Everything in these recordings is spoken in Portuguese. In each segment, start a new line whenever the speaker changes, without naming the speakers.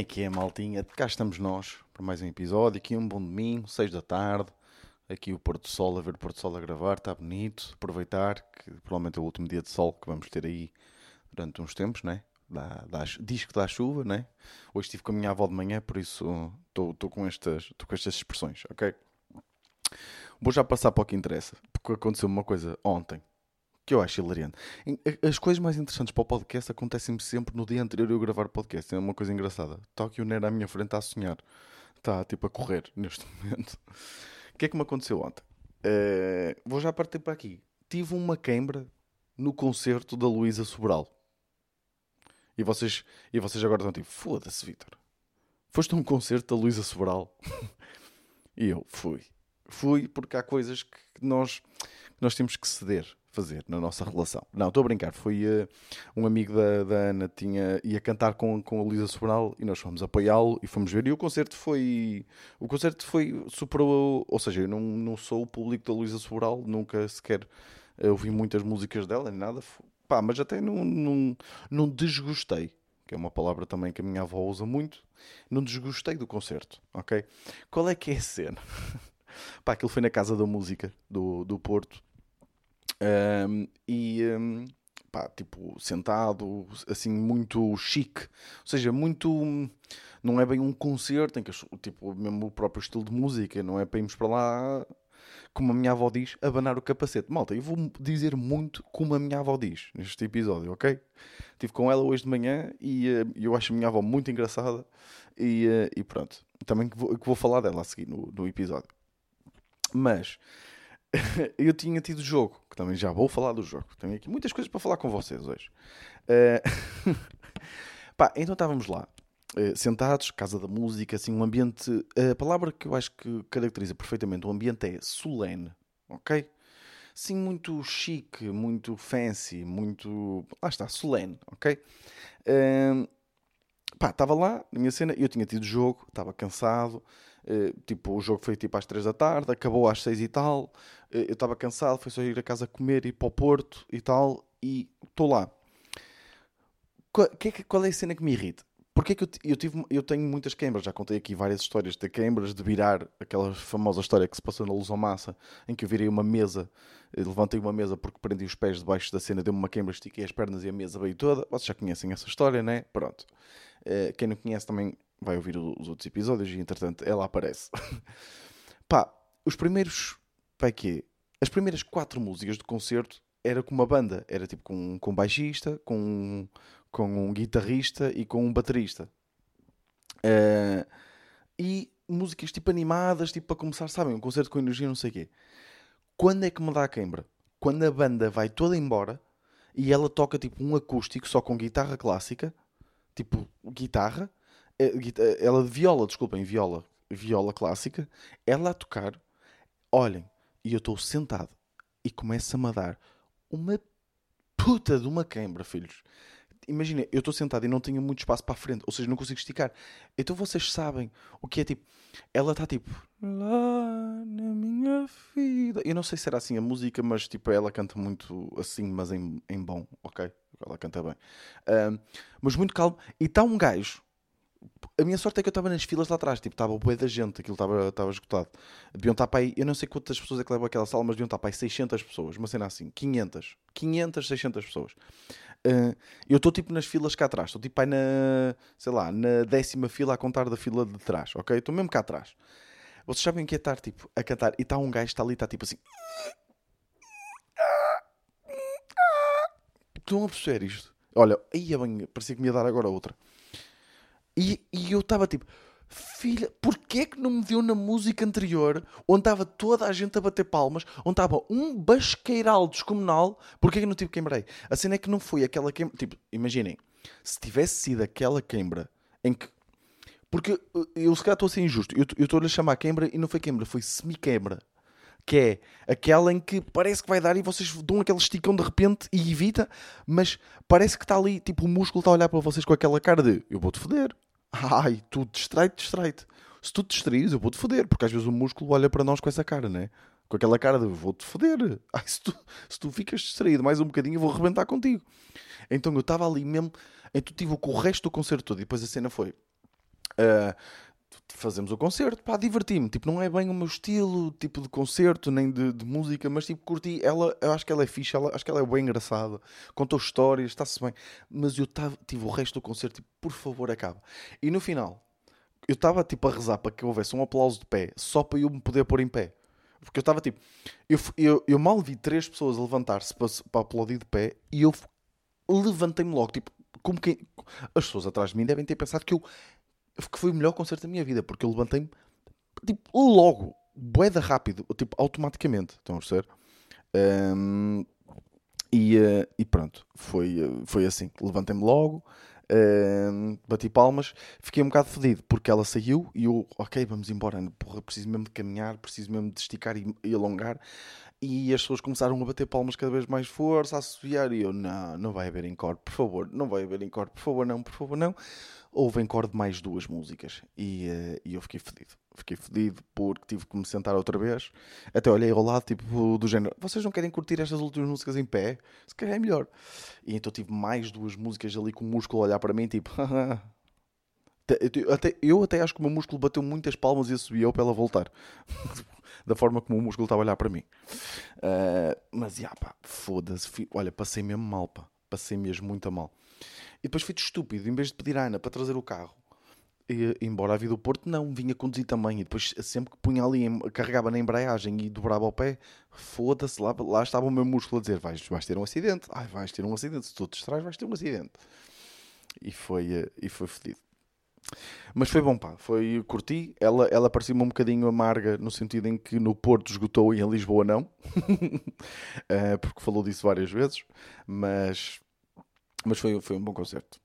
É que é, maltinha? Cá estamos nós para mais um episódio. Aqui um bom domingo, 6 da tarde. Aqui o Porto Sol, a ver o Porto Sol a gravar, está bonito. Aproveitar que provavelmente é o último dia de sol que vamos ter aí durante uns tempos, né? Dá, dá, diz que dá chuva, né? Hoje estive com a minha avó de manhã, por isso estou com, estas, com estas expressões, ok? Vou já passar para o que interessa, porque aconteceu uma coisa ontem que eu acho hilariante. As coisas mais interessantes para o podcast acontecem-me sempre no dia anterior eu gravar o podcast. É uma coisa engraçada. Está aqui o Nero à minha frente a sonhar. Está tipo a correr neste momento. O que é que me aconteceu ontem? Uh, vou já partir para aqui. Tive uma queimbra no concerto da Luísa Sobral. E vocês, e vocês agora estão tipo, foda-se, Vitor. Foste a um concerto da Luísa Sobral? e eu fui. Fui porque há coisas que nós, nós temos que ceder fazer na nossa relação. Não, estou a brincar. Foi uh, um amigo da, da, Ana tinha, ia cantar com, com a Luísa Sobral e nós fomos apoiá-lo e fomos ver. E o concerto foi. O concerto foi. superou. Ou seja, eu não, não sou o público da Luísa Sobral, nunca sequer ouvi muitas músicas dela, nem nada. Pá, mas até não, não, não desgostei. Que é uma palavra também que a minha avó usa muito. Não desgostei do concerto, ok? Qual é que é a cena? Pá, aquilo foi na Casa da Música do, do Porto um, e um, pá, tipo, sentado, assim, muito chique. Ou seja, muito. Não é bem um concerto, em que, tipo, mesmo o próprio estilo de música, não é para irmos para lá, como a minha avó diz, abanar o capacete. Malta, eu vou dizer muito como a minha avó diz neste episódio, ok? Estive com ela hoje de manhã e uh, eu acho a minha avó muito engraçada e, uh, e pronto. Também que vou, que vou falar dela a seguir no, no episódio. Mas eu tinha tido jogo, que também já vou falar do jogo. Tenho aqui muitas coisas para falar com vocês hoje. Uh... Pá, então estávamos lá, uh, sentados, casa da música, assim, um ambiente. A palavra que eu acho que caracteriza perfeitamente o ambiente é solene, ok? Sim, muito chique, muito fancy, muito. Lá está, solene, ok? Uh... Pá, estava lá, na minha cena, eu tinha tido jogo, estava cansado. Uh, tipo, o jogo foi tipo às 3 da tarde, acabou às 6 e tal. Uh, eu estava cansado, foi só ir a casa comer, ir para o Porto e tal. E estou lá. Qual, que, qual é a cena que me irrita? Porque é que eu, eu, tive, eu tenho muitas queimbras, já contei aqui várias histórias de queimbras, de virar aquela famosa história que se passou na Luz Massa, em que eu virei uma mesa, eh, levantei uma mesa porque prendi os pés debaixo da cena, deu-me uma queimbra, estiquei as pernas e a mesa veio toda. Vocês já conhecem essa história, né? Pronto. Uh, quem não conhece também vai ouvir os outros episódios e entretanto ela aparece. Pá, os primeiros. Pá, que As primeiras quatro músicas do concerto era com uma banda, era tipo com, com um baixista, com, com um guitarrista e com um baterista. Uh, e músicas tipo animadas, tipo para começar, sabem, um concerto com energia, não sei o quê. Quando é que me dá a queimbra? Quando a banda vai toda embora e ela toca tipo um acústico só com guitarra clássica, tipo guitarra, é, é, ela viola, desculpem, viola, viola clássica, ela a tocar, olhem, e eu estou sentado e começa-me a dar uma puta de uma queimbra, filhos. Imagina, eu estou sentado e não tenho muito espaço para a frente, ou seja, não consigo esticar. Então vocês sabem o que é tipo. Ela está tipo. Lá na minha vida. Eu não sei se era assim a música, mas tipo, ela canta muito assim, mas em, em bom, ok? Ela canta bem. Um, mas muito calmo. E está um gajo a minha sorte é que eu estava nas filas lá atrás, tipo, estava o bué da gente, aquilo estava, estava esgotado. Deviam estar para aí, eu não sei quantas pessoas é que levam aquela sala, mas deviam estar para aí 600 pessoas, uma cena assim, 500, 500, 600 pessoas. Uh, eu estou tipo nas filas cá atrás, estou tipo aí na, sei lá, na décima fila a contar da fila de trás, ok? Estou mesmo cá atrás. Vocês sabem o que é estar tipo a cantar e está um gajo está ali, está tipo assim. Estão a perceber isto? Olha, aí é parecia que me ia dar agora outra. E, e eu estava tipo, filha, porquê que não me viu na música anterior, onde estava toda a gente a bater palmas, onde estava um basqueiral descomunal, porquê que não tive queimbrei? A cena é que não foi aquela queimbra, tipo, imaginem, se tivesse sido aquela queimbra em que porque eu se calhar estou a ser injusto. Eu estou-lhe a chamar queimbra e não foi queimbra, foi semi-queimbra. Que é aquela em que parece que vai dar e vocês dão aquele esticão de repente e evita, mas parece que está ali, tipo, o músculo está a olhar para vocês com aquela cara de eu vou-te foder, Ai, tu distrai-te, distrai-te. Se tu te distraís, eu vou-te foder, porque às vezes o músculo olha para nós com essa cara, né? Com aquela cara de vou-te foder. Ai, se tu, se tu ficas distraído mais um bocadinho, eu vou arrebentar contigo. Então eu estava ali mesmo, então tive com o resto do concerto todo, e depois a cena foi. Uh, fazemos o concerto, pá, diverti-me. Tipo, não é bem o meu estilo, tipo de concerto, nem de, de, música, mas tipo, curti. Ela, eu acho que ela é fixe, ela, acho que ela é bem engraçada, contou histórias, está-se bem. Mas eu tava, tive o resto do concerto, tipo, por favor, acaba. E no final, eu estava tipo a rezar para que houvesse um aplauso de pé, só para eu me poder pôr em pé. Porque eu estava tipo, eu, eu, eu mal vi três pessoas levantar-se para, para aplaudir de pé e eu levantei-me logo, tipo, como que as pessoas atrás de mim devem ter pensado que eu que foi o melhor concerto da minha vida, porque eu levantei-me tipo, logo, boeda rápido, tipo, automaticamente. Estão a perceber? Um, e, uh, e, pronto, foi, uh, foi assim. Levantei-me logo, bati palmas, fiquei um bocado fedido porque ela saiu e eu, ok, vamos embora. Porra, preciso mesmo de caminhar, preciso mesmo de esticar e, e alongar. E as pessoas começaram a bater palmas cada vez mais força, a assobiar. E eu, não, não vai haver encore, por favor, não vai haver encore, por favor, não, por favor, não houve encore de mais duas músicas e, uh, e eu fiquei fedido. Fiquei fedido porque tive que me sentar outra vez. Até olhei ao lado, tipo, do género: vocês não querem curtir estas últimas músicas em pé? Se calhar é melhor. E então tive mais duas músicas ali com o músculo a olhar para mim, tipo. até, eu até acho que o meu músculo bateu muitas palmas e subiu para ela voltar. da forma como o músculo estava a olhar para mim. Uh, mas, já, pá, foda-se. Olha, passei mesmo mal, pá. Passei mesmo muito a mal. E depois fui estúpido, em vez de pedir à Ana para trazer o carro, e, embora a vida do Porto não, vinha conduzir também. E depois sempre que punha ali, carregava na embreagem e dobrava o pé, foda-se, lá, lá estava o meu músculo a dizer: vais, vais ter um acidente, ai, vais ter um acidente, se tu te vais ter um acidente. E foi, eh, e foi fedido. Mas foi bom, pá, foi, curti. Ela, ela parecia-me um bocadinho amarga no sentido em que no Porto esgotou e em Lisboa não, uh, porque falou disso várias vezes. Mas mas foi, foi um bom concerto.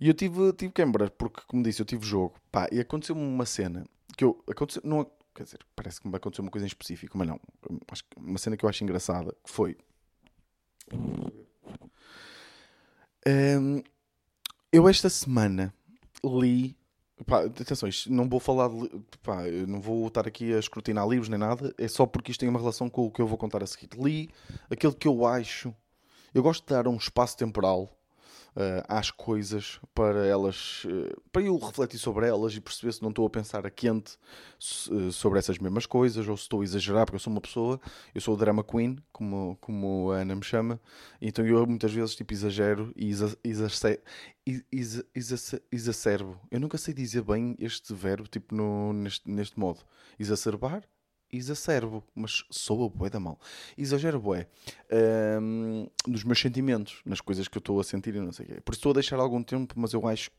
E eu tive, tive quebra, porque, como disse, eu tive jogo. Pá, e aconteceu-me uma cena que eu. Aconteceu, não, quer dizer, parece que me aconteceu uma coisa em específico, mas não. Uma cena que eu acho engraçada que foi. Um, eu esta semana li. Pá, atenção, não vou falar de, pá, não vou estar aqui a escrutinar livros nem nada, é só porque isto tem uma relação com o que eu vou contar a seguir. Li aquilo que eu acho. Eu gosto de dar um espaço temporal uh, às coisas para elas, uh, para eu refletir sobre elas e perceber se não estou a pensar a quente uh, sobre essas mesmas coisas ou se estou a exagerar, porque eu sou uma pessoa, eu sou o drama queen, como, como a Ana me chama, então eu muitas vezes tipo exagero e exa, exacerbo. Eu nunca sei dizer bem este verbo tipo no, neste, neste modo. Exacerbar? Exacerbo, mas sou a bué da mal. Exagero bué um, nos meus sentimentos, nas coisas que eu estou a sentir e não sei o quê. Por isso estou a deixar algum tempo, mas eu acho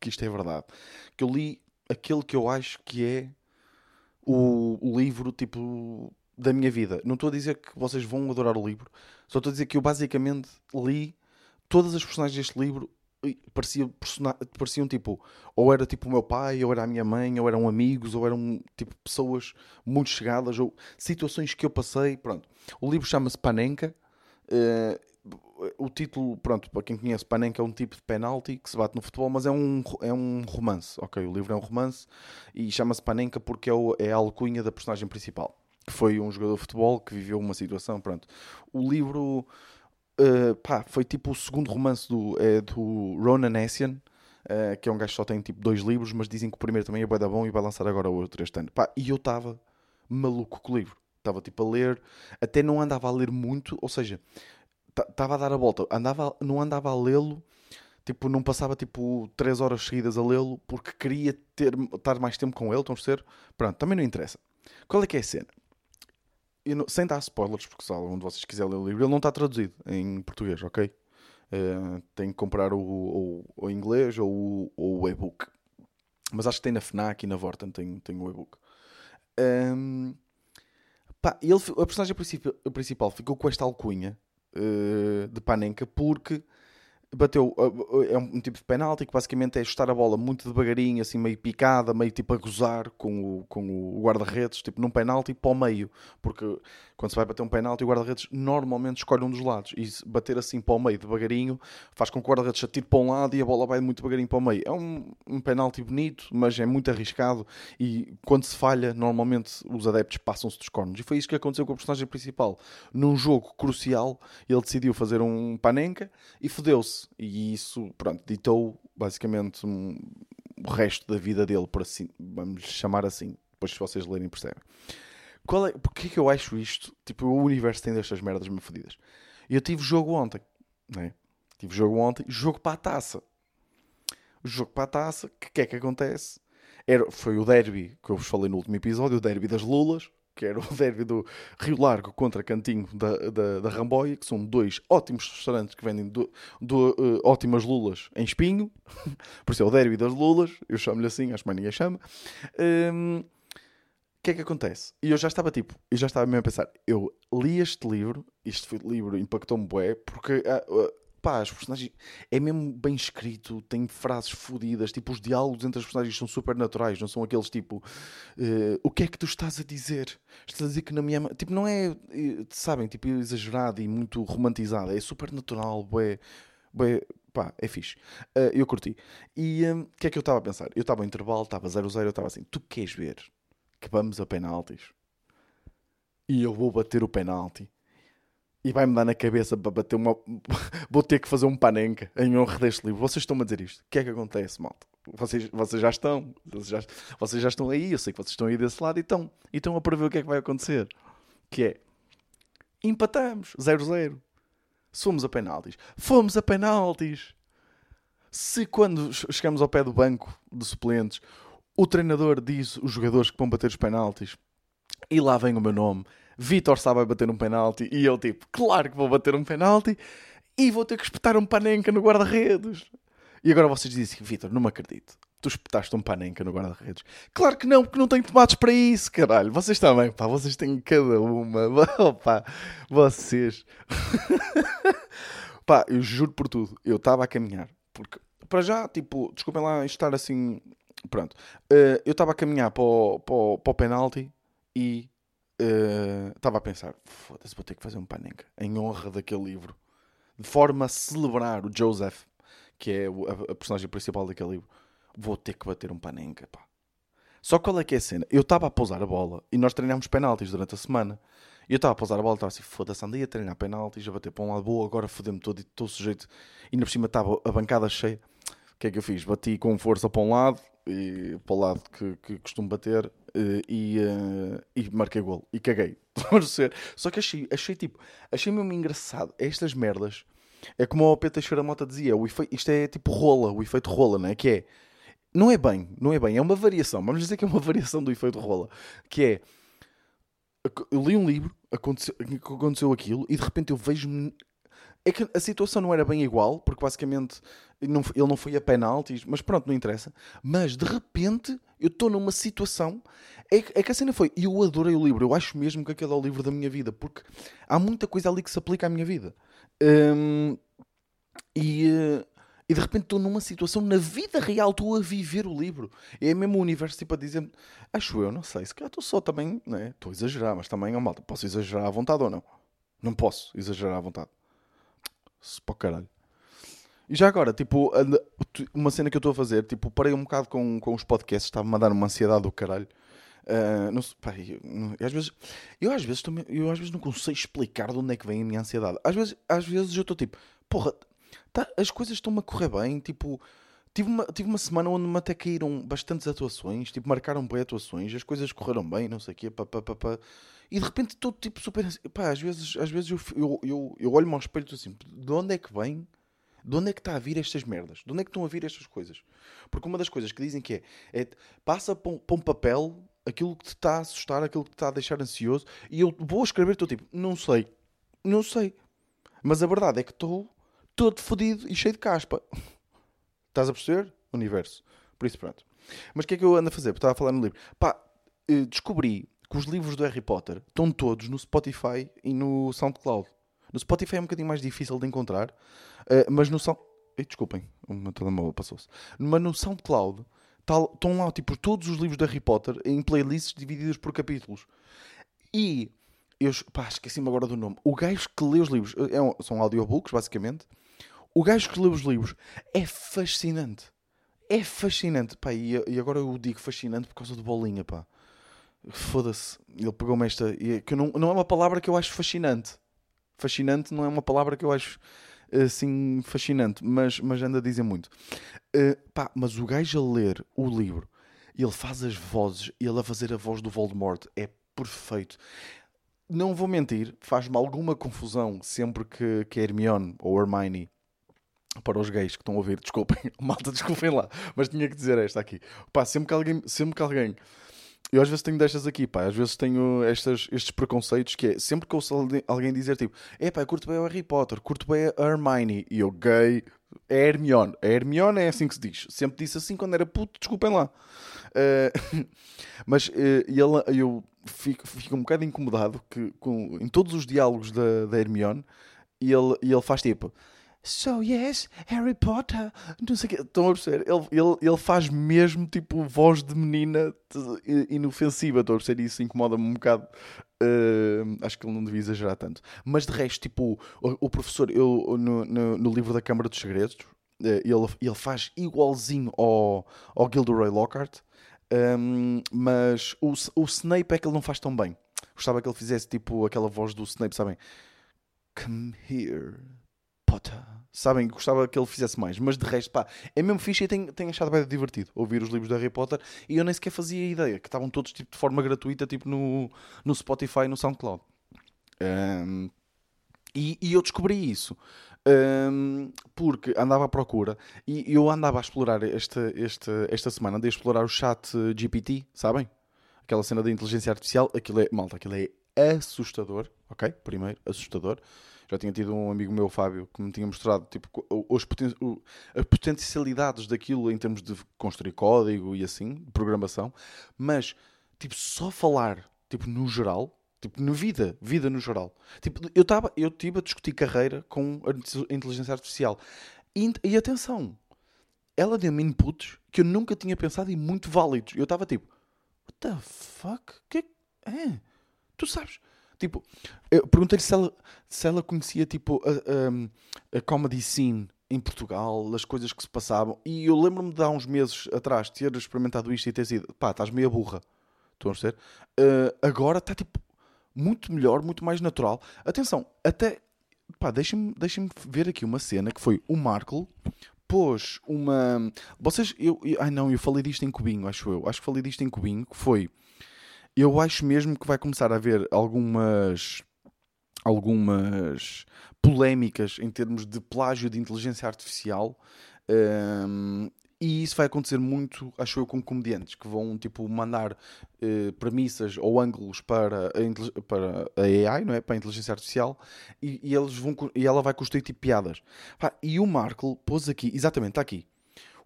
que isto é verdade. Que eu li aquele que eu acho que é o, o livro, tipo, da minha vida. Não estou a dizer que vocês vão adorar o livro, só estou a dizer que eu basicamente li todas as personagens deste livro parecia pareciam tipo, ou era tipo o meu pai, ou era a minha mãe, ou eram amigos, ou eram tipo pessoas muito chegadas, ou situações que eu passei. Pronto. O livro chama-se Panenka. Uh, o título, pronto, para quem conhece, Panenka é um tipo de penalti que se bate no futebol, mas é um, é um romance, ok? O livro é um romance e chama-se Panenka porque é, o, é a alcunha da personagem principal, que foi um jogador de futebol que viveu uma situação, pronto. O livro Uh, pá, foi tipo o segundo romance do, é, do Ronan Essian, uh, que é um gajo que só tem tipo dois livros, mas dizem que o primeiro também é bem da bom e vai lançar agora outro este ano. Pá, e eu estava maluco com o livro. Estava tipo a ler, até não andava a ler muito, ou seja, estava a dar a volta, andava, não andava a lê-lo, tipo, não passava tipo 3 horas seguidas a lê-lo porque queria ter, estar mais tempo com ele, estão a ser? Pronto, também não interessa. Qual é que é a cena? Não, sem dar spoilers, porque se algum de vocês quiser ler o livro, ele não está traduzido em português, ok? Uh, tem que comprar o, o, o inglês ou o, e-book. Mas acho que tem na FNAC e na Vorten tem, tem o e-book. Um, pá, ele, a personagem principal, principal ficou com esta alcunha uh, de Panenka porque bateu, é um tipo de penalti que basicamente é chutar a bola muito devagarinho, assim meio picada, meio tipo a gozar com o, com o guarda-redes, tipo num penalti para o meio, porque quando se vai bater um penalti o guarda-redes normalmente escolhe um dos lados e bater assim para o meio devagarinho faz com que o guarda-redes atire para um lado e a bola vai muito devagarinho para o meio. É um, um penalti bonito, mas é muito arriscado e quando se falha, normalmente os adeptos passam-se dos cornos. E foi isso que aconteceu com o personagem principal. Num jogo crucial, ele decidiu fazer um panenca e fodeu-se e isso, pronto, ditou basicamente um, o resto da vida dele, por assim, vamos chamar assim. Depois, se vocês lerem, percebem. Qual é, porque é que eu acho isto? Tipo, o universo tem destas merdas me fodidas. Eu tive jogo ontem, né? Tive jogo ontem, jogo para a taça. Jogo para a taça, o que, que é que acontece? Era, foi o derby que eu vos falei no último episódio, o derby das Lulas, que era o derby do Rio Largo contra Cantinho da, da, da Ramboia, que são dois ótimos restaurantes que vendem do, do, uh, ótimas lulas em espinho. Por isso é o derby das lulas, eu chamo-lhe assim, acho que mais ninguém chama. Um, o que é que acontece? E eu já estava tipo, eu já estava mesmo a pensar, eu li este livro, este livro impactou-me bué, porque uh, pá, os personagens é mesmo bem escrito, tem frases fodidas, tipo, os diálogos entre as personagens são super naturais, não são aqueles tipo, uh, o que é que tu estás a dizer? Estás a dizer que não me? Tipo, não é, sabem, tipo, exagerado e muito romantizado, é super natural, bué, bué, pá, é fixe. Uh, eu curti. E o um, que é que eu estava a pensar? Eu estava em intervalo, estava 0-0, eu estava assim, tu queres ver que vamos a penaltis? E eu vou bater o penalti e vai-me dar na cabeça para bater uma. Vou ter que fazer um panenca em honra deste livro. Vocês estão-me a dizer isto. O que é que acontece, malta? Vocês, vocês já estão. Vocês já, vocês já estão aí. Eu sei que vocês estão aí desse lado e estão, e estão a prever o que é que vai acontecer. Que é. Empatamos. 0-0. Somos a penaltis. Fomos a penaltis. Se quando chegamos ao pé do banco de suplentes, o treinador diz os jogadores que vão bater os penaltis e lá vem o meu nome Vitor sabe bater um penalti e eu tipo, claro que vou bater um penalti e vou ter que espetar um panenca no guarda-redes. E agora vocês dizem assim, Vitor, não me acredito. Tu espetaste um panenca no guarda-redes. Claro que não, porque não tenho tomates para isso, caralho. Vocês também, pá, vocês têm cada uma. Opa, vocês. pá, eu juro por tudo, eu estava a caminhar. Porque, para já, tipo, desculpem lá estar assim. Pronto. Uh, eu estava a caminhar para o, para, o, para o penalti e estava uh, a pensar, foda-se, vou ter que fazer um panenka em honra daquele livro, de forma a celebrar o Joseph, que é a, a personagem principal daquele livro. Vou ter que bater um panenka, pá. Só qual é que é a cena? Eu estava a pousar a bola e nós treinámos penaltis durante a semana. E eu estava a pousar a bola e estava assim, foda-se, andei a treinar penaltis, a bater para um lado, boa, agora fodeu-me todo e estou sujeito. E ainda por cima estava a bancada cheia. O que é que eu fiz? Bati com força para um lado e para o lado que, que costumo bater Uh, e, uh, e marquei golo e caguei. Só que achei, achei tipo, achei mesmo engraçado. Estas merdas é como o Peter Xeramota dizia: o efeito, isto é tipo rola, o efeito rola, não é? Que é, não é bem, não é bem, é uma variação. Vamos dizer que é uma variação do efeito rola, que é eu li um livro, aconteceu, aconteceu aquilo e de repente eu vejo-me é que a situação não era bem igual, porque basicamente ele não foi a penaltis, mas pronto, não interessa. Mas de repente eu estou numa situação. É, é, que a cena foi. E eu adorei o livro, eu acho mesmo que aquele é o livro da minha vida, porque há muita coisa ali que se aplica à minha vida. Um, e, uh, e de repente estou numa situação, na vida real, estou a viver o livro. É mesmo o universo tipo a dizer, acho eu, não sei, se calhar estou só também, né? Estou a exagerar, mas também, oh, malta, posso exagerar à vontade ou não? Não posso exagerar à vontade. Se para caralho. E já agora, tipo, uma cena que eu estou a fazer, tipo, parei um bocado com, com os podcasts, estava-me a dar uma ansiedade do caralho. Uh, não, pá, eu, eu, às vezes, eu, às vezes eu às vezes não consigo explicar de onde é que vem a minha ansiedade. Às vezes, às vezes eu estou tipo, porra, tá, as coisas estão-me a correr bem. Tipo, tive uma, tive uma semana onde me até caíram bastantes atuações, tipo, marcaram bem atuações, as coisas correram bem, não sei o quê, pá, pá, pá, pá. E de repente estou tipo super. Pá, às vezes, às vezes eu, eu, eu, eu olho-me ao espelho e assim, de onde é que vem? De onde é que está a vir estas merdas? De onde é que estão a vir estas coisas? Porque uma das coisas que dizem que é, é passa para um, papel aquilo que te está a assustar, aquilo que te está a deixar ansioso, e eu vou escrever, estou tipo, não sei, não sei. Mas a verdade é que estou todo fodido e cheio de caspa. Estás a perceber? Universo. Por isso, pronto. Mas o que é que eu ando a fazer? Porque estava a falar no livro. Pá, eh, descobri que os livros do Harry Potter estão todos no Spotify e no SoundCloud. No Spotify é um bocadinho mais difícil de encontrar, uh, mas no Sound... desculpem, o meu telemóvel passou-se. Mas no SoundCloud estão lá tipo, todos os livros do Harry Potter em playlists divididas por capítulos. E eu pá, esqueci-me agora do nome. O gajo que lê os livros é um, são audiobooks, basicamente. O gajo que lê os livros é fascinante. É fascinante. Pá, e, e agora eu digo fascinante por causa do bolinha, pá. Foda-se, ele pegou-me esta. Que não, não é uma palavra que eu acho fascinante. Fascinante não é uma palavra que eu acho assim fascinante, mas, mas anda a dizer muito. Uh, pá, mas o gajo a ler o livro, ele faz as vozes, ele a fazer a voz do Voldemort é perfeito. Não vou mentir, faz-me alguma confusão sempre que, que Hermione ou Hermione para os gays que estão a ouvir, desculpem, malta, desculpem lá, mas tinha que dizer esta aqui. Pá, sempre que alguém, sempre que alguém eu às vezes tenho destas aqui, pá. Às vezes tenho estas, estes preconceitos que é sempre que ouço alguém dizer tipo, é pá, curto bem o Harry Potter, curto bem a Hermione. E eu, gay, é Hermione. A Hermione é assim que se diz. Sempre disse assim quando era puto, desculpem lá. Uh, mas uh, eu fico, fico um bocado incomodado que com, em todos os diálogos da, da Hermione e ele, ele faz tipo So yes, Harry Potter, não sei o quê. Estão a perceber? Ele, ele, ele faz mesmo tipo voz de menina inofensiva. Estão a perceber? Isso incomoda-me um bocado. Uh, acho que ele não devia exagerar tanto. Mas de resto, tipo, o, o professor, eu, no, no, no, livro da Câmara dos Segredos, uh, ele, ele faz igualzinho ao, ao Gilderoy Lockhart. Um, mas o, o Snape é que ele não faz tão bem. Gostava que ele fizesse tipo aquela voz do Snape, sabem? Come here Potter. Sabem, gostava que ele fizesse mais, mas de resto, pá, é mesmo fixe e tenho, tenho achado bem divertido ouvir os livros de Harry Potter e eu nem sequer fazia ideia que estavam todos tipo, de forma gratuita, tipo no, no Spotify e no SoundCloud. Um, e, e, eu descobri isso um, porque andava à procura e eu andava a explorar esta, esta, esta semana, andei a explorar o chat GPT, sabem? Aquela cena da inteligência artificial, aquilo é, malta, aquilo é assustador, ok? Primeiro, assustador. Já tinha tido um amigo meu, Fábio, que me tinha mostrado tipo, os poten as potencialidades daquilo em termos de construir código e assim, programação, mas tipo, só falar tipo, no geral, tipo, na vida, vida no geral. Tipo, eu estava eu tive a discutir carreira com a inteligência artificial. E, e atenção, ela deu-me inputs que eu nunca tinha pensado e muito válidos. Eu estava tipo, what the fuck? Que é? Tu sabes? Tipo, perguntei-lhe se ela, se ela conhecia tipo a, a, a, comedy scene em Portugal, as coisas que se passavam. E eu lembro-me de há uns meses atrás ter experimentado isto e ter sido, pá, estás meio burra. Estão a ver? Uh, agora está tipo muito melhor, muito mais natural. Atenção, até pá, deixem-me deixem ver aqui uma cena que foi o Markle pôs uma. Vocês, eu, eu, ai não, eu falei disto em cubinho, acho eu. Acho que falei disto em cubinho, que foi eu acho mesmo que vai começar a haver algumas algumas polémicas em termos de plágio de inteligência artificial um, e isso vai acontecer muito, acho eu, com comediantes que vão tipo mandar uh, premissas ou ângulos para a, para a AI, não é? Para a inteligência artificial e, e eles vão, e ela vai construir tipo piadas. Pá, e o Markle pôs aqui, exatamente, está aqui.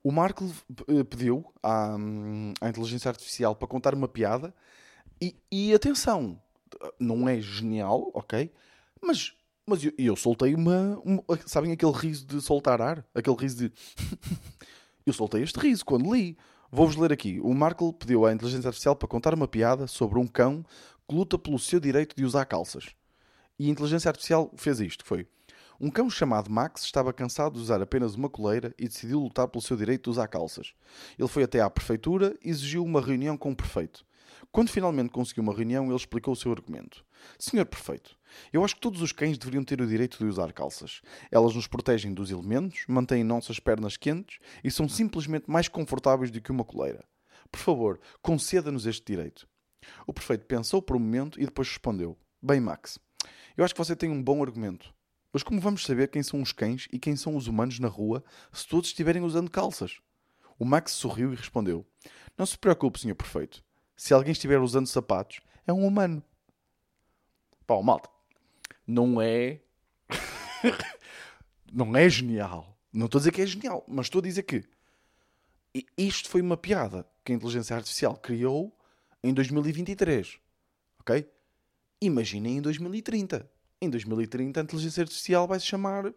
O Markle uh, pediu à, hum, à inteligência artificial para contar uma piada e, e atenção, não é genial, ok? Mas, mas eu, eu soltei uma, uma, Sabem aquele riso de soltar ar? Aquele riso de. eu soltei este riso quando li. Vou-vos ler aqui. O Markle pediu à inteligência artificial para contar uma piada sobre um cão que luta pelo seu direito de usar calças. E a inteligência artificial fez isto: foi. Um cão chamado Max estava cansado de usar apenas uma coleira e decidiu lutar pelo seu direito de usar calças. Ele foi até à prefeitura e exigiu uma reunião com o prefeito. Quando finalmente conseguiu uma reunião, ele explicou o seu argumento. Senhor Prefeito, eu acho que todos os cães deveriam ter o direito de usar calças. Elas nos protegem dos elementos, mantêm nossas pernas quentes e são simplesmente mais confortáveis do que uma coleira. Por favor, conceda-nos este direito. O prefeito pensou por um momento e depois respondeu: Bem, Max, eu acho que você tem um bom argumento. Mas como vamos saber quem são os cães e quem são os humanos na rua se todos estiverem usando calças? O Max sorriu e respondeu: Não se preocupe, senhor prefeito se alguém estiver usando sapatos, é um humano. Pá, malta, não é. não é genial. Não estou a dizer que é genial, mas estou a dizer que isto foi uma piada que a inteligência artificial criou em 2023. Ok? Imaginem em 2030. Em 2030 a inteligência artificial vai se chamar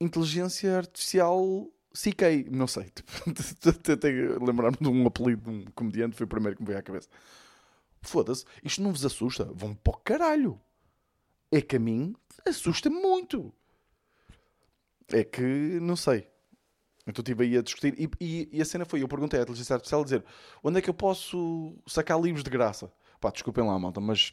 inteligência artificial CK, não sei. Tentei lembrar-me de um apelido de um comediante, foi o primeiro que me veio à cabeça. Foda-se, isto não vos assusta? Vão para o caralho. É que a mim assusta muito. É que, não sei. Então estive aí a discutir. E, e, e, a cena foi: eu perguntei à inteligência artificial dizer onde é que eu posso sacar livros de graça. Pá, desculpem lá, malta, mas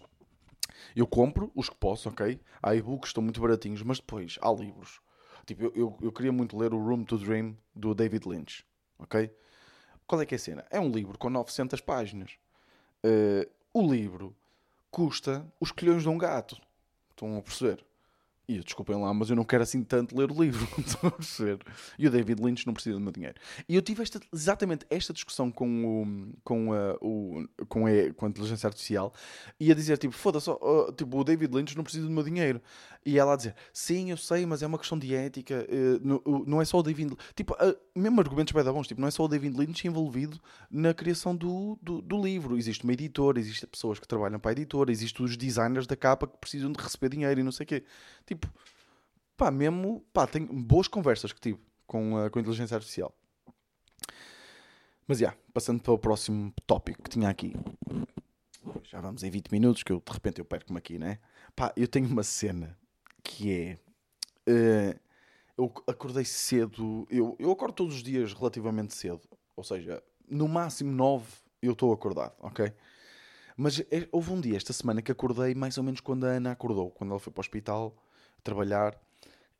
eu compro os que posso, ok? Há e-books, estão muito baratinhos, mas depois há livros Tipo, eu, eu, eu queria muito ler o Room to Dream do David Lynch, ok? Qual é que é a cena? É um livro com 900 páginas. Uh, o livro custa os colhões de um gato. Estão a perceber? E desculpem lá, mas eu não quero assim tanto ler o livro, a? E o David Lynch não precisa do meu dinheiro. E eu tive esta, exatamente esta discussão com, o, com, a, o, com, a, com a inteligência artificial e a dizer, tipo, foda-se, tipo, o David Lynch não precisa do meu dinheiro. E ela a dizer, sim, eu sei, mas é uma questão de ética, uh, não, não, é só o David Lynch. Tipo, uh, mesmo argumentos bem da bons, tipo, não é só o David Lynch envolvido na criação do, do, do livro. Existe uma editora, existem pessoas que trabalham para a editora, existem os designers da capa que precisam de receber dinheiro e não sei o quê. Tipo, pá, mesmo, pá, tenho boas conversas que tive com a, com a inteligência artificial. Mas, já, yeah, passando para o próximo tópico que tinha aqui. Já vamos em 20 minutos, que eu, de repente eu perco-me aqui, né? Pá, eu tenho uma cena que é... Uh, eu acordei cedo, eu, eu acordo todos os dias relativamente cedo. Ou seja, no máximo 9 eu estou acordado, ok? Mas é, houve um dia esta semana que acordei mais ou menos quando a Ana acordou, quando ela foi para o hospital trabalhar.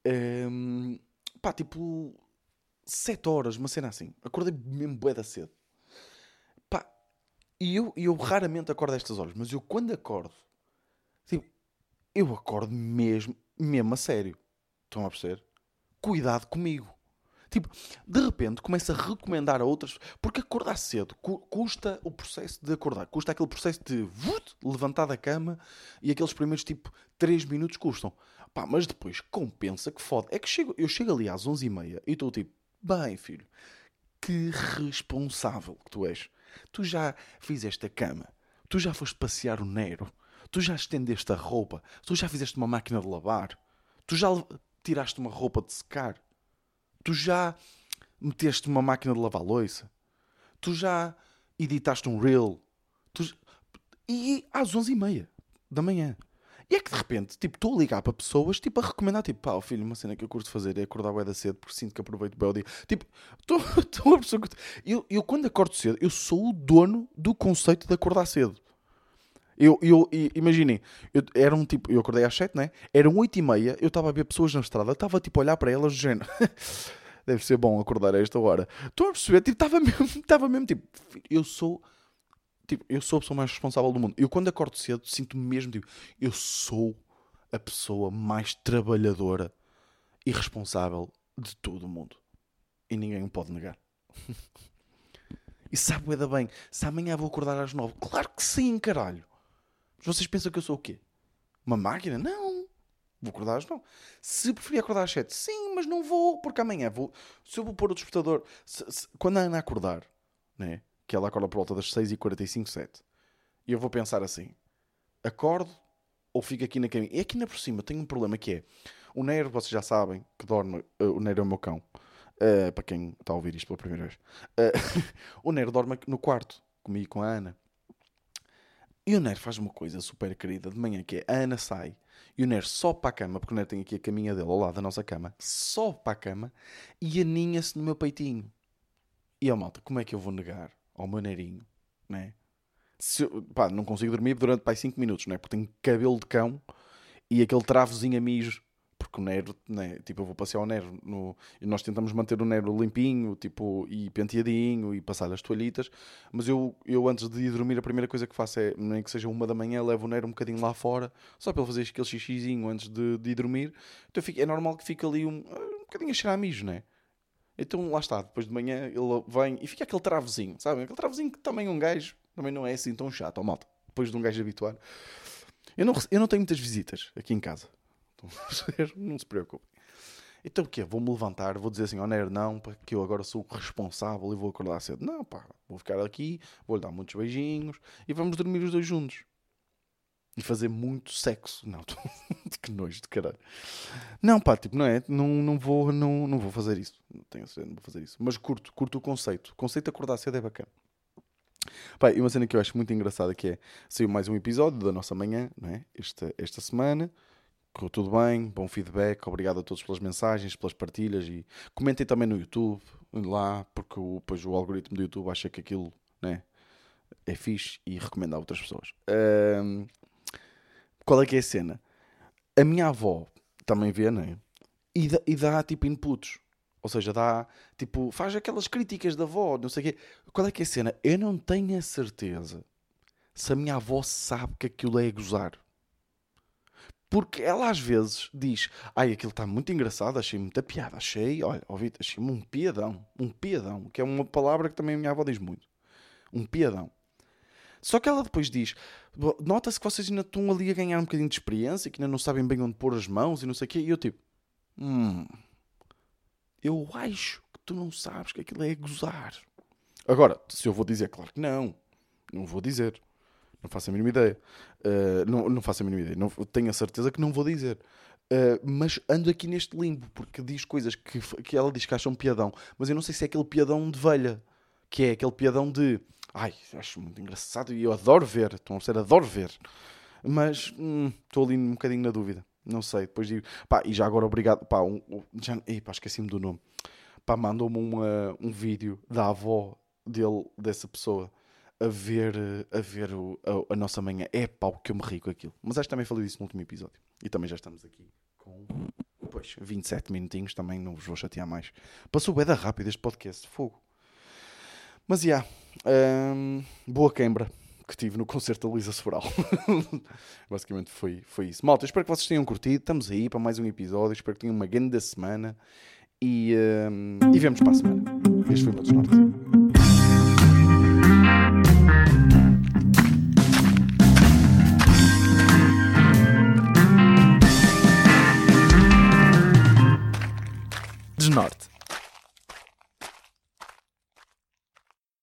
Um, pá, tipo, 7 horas, uma cena assim. Acordei mesmo bué da cedo. Pá, e eu, eu raramente acordo a estas horas, mas eu quando acordo, tipo, eu acordo mesmo, mesmo a sério. Estão a perceber? Cuidado comigo. Tipo, de repente começa a recomendar a outras, porque acordar cedo custa o processo de acordar, custa aquele processo de vut, levantar da cama e aqueles primeiros tipo 3 minutos custam. Pá, mas depois compensa que foda. É que chego, eu chego ali às 11h30 e estou tipo, bem filho, que responsável que tu és. Tu já fizeste a cama, tu já foste passear o Nero, tu já estendeste a roupa, tu já fizeste uma máquina de lavar, tu já tiraste uma roupa de secar Tu já meteste uma máquina de lavar louça? Tu já editaste um reel? Tu... E às 11h30 da manhã. E é que de repente, tipo, estou a ligar para pessoas, tipo, a recomendar, tipo, pá, filho, uma cena que eu curto fazer é acordar bem da cedo porque sinto que aproveito bem o dia. Tipo, estou a pessoa que... Eu, eu, quando acordo cedo, eu sou o dono do conceito de acordar cedo. Eu, eu, imaginem, eu, era um tipo, eu acordei às 7, né? Eram 8 e meia, eu estava a ver pessoas na estrada, estava tipo a olhar para elas do género. Deve ser bom acordar a esta hora. Estou a perceber, tipo, estava mesmo, estava mesmo tipo, eu sou, tipo, eu sou a pessoa mais responsável do mundo. Eu quando acordo cedo sinto-me mesmo, tipo, eu sou a pessoa mais trabalhadora e responsável de todo o mundo. E ninguém me pode negar. e sabe, ainda bem, se amanhã vou acordar às 9, claro que sim, caralho. Vocês pensam que eu sou o quê? Uma máquina? Não. Vou acordar às 9. Se preferir acordar às 7, sim, mas não vou, porque amanhã vou. Se eu vou pôr o despertador. Se, se, quando a Ana acordar, né? Que ela acorda por volta das 6h45, 7 e eu vou pensar assim: acordo ou fico aqui na caminha? E aqui na por cima tem um problema que é: o Nero, vocês já sabem que dorme. Uh, o Nero é o meu cão. Uh, para quem está a ouvir isto pela primeira vez, uh, o Nero dorme no quarto comigo com a Ana. E o Nero faz uma coisa super querida de manhã, que é a Ana sai e o Nero sobe para a cama, porque o Nero tem aqui a caminha dele ao lado da nossa cama, sobe para a cama e aninha-se no meu peitinho. E a malta, como é que eu vou negar ao meu Nerinho, né? Se pá, não consigo dormir durante pá, 5 minutos, né? Porque tenho cabelo de cão e aquele travozinho a mijo porque o Nero, né, tipo, eu vou passear o Nero no, e nós tentamos manter o Nero limpinho, tipo, e penteadinho e passar as toalhitas, mas eu, eu antes de ir dormir a primeira coisa que faço é, nem que seja uma da manhã, levo o Nero um bocadinho lá fora, só para ele fazer aquele xixizinho antes de, de ir dormir, então fico, é normal que fique ali um, um bocadinho a cheirar a mijo, né? Então lá está, depois de manhã ele vem e fica aquele travozinho, sabe? Aquele travozinho que também um gajo também não é assim tão chato, ó malta, depois de um gajo habituar. Eu não, eu não tenho muitas visitas aqui em casa. não se preocupe. Então o quê? Vou-me levantar, vou dizer assim, oh Nero, não, porque eu agora sou responsável e vou acordar cedo. Não, pá, vou ficar aqui, vou-lhe dar muitos beijinhos e vamos dormir os dois juntos. E fazer muito sexo. Não, que nojo de caralho. Não, pá, tipo, não é? Não, não, vou, não, não vou fazer isso. Não tenho certeza, não vou fazer isso. Mas curto, curto o conceito. O conceito de acordar cedo é bacana. Pá, e uma cena que eu acho muito engraçada que é, saiu mais um episódio da nossa manhã, não é? Esta, esta semana correu tudo bem, bom feedback, obrigado a todos pelas mensagens, pelas partilhas e comentem também no YouTube, lá, porque o, depois o algoritmo do YouTube acha que aquilo né, é fixe e recomenda a outras pessoas. Um, qual é que é a cena? A minha avó também vê, né? e, dá, e dá tipo inputs. Ou seja, dá tipo, faz aquelas críticas da avó, não sei o quê. Qual é que é a cena? Eu não tenho a certeza se a minha avó sabe que aquilo é gozar. Porque ela às vezes diz: Ai, aquilo está muito engraçado, achei muita piada, achei, olha, ouvi, achei-me um piadão, um piadão, que é uma palavra que também a minha avó diz muito. Um piadão. Só que ela depois diz: Nota-se que vocês ainda estão ali a ganhar um bocadinho de experiência, que ainda não sabem bem onde pôr as mãos e não sei o quê. E eu tipo: Hum, eu acho que tu não sabes que aquilo é gozar. Agora, se eu vou dizer, claro que não, não vou dizer. Não faço a mínima ideia. Uh, não, não faço a mínima ideia. Não, tenho a certeza que não vou dizer. Uh, mas ando aqui neste limbo, porque diz coisas que, que ela diz que acham piadão, mas eu não sei se é aquele piadão de velha, que é aquele piadão de ai, acho muito engraçado e eu adoro ver, estão a ser, adoro ver, mas hum, estou ali um bocadinho na dúvida, não sei. Depois digo, pá, e já agora obrigado, pá, um, um, já, ei, pá, esqueci-me do nome, pá, mandou-me um vídeo da avó dele, dessa pessoa a ver, a, ver o, a, a, nossa manhã. É pau que eu me ri com aquilo. Mas acho que também falei disso no último episódio. E também já estamos aqui com pois, 27 minutinhos. Também não vos vou chatear mais. Passou bem da rápido este podcast. Fogo. Mas já. Yeah, hum, boa queimbra que tive no concerto da Luísa Sobral. Basicamente foi, foi isso. Malta, espero que vocês tenham curtido. Estamos aí para mais um episódio. Espero que tenham uma grande semana. E, hum, e vemos para a semana. Este foi o meu desnorte.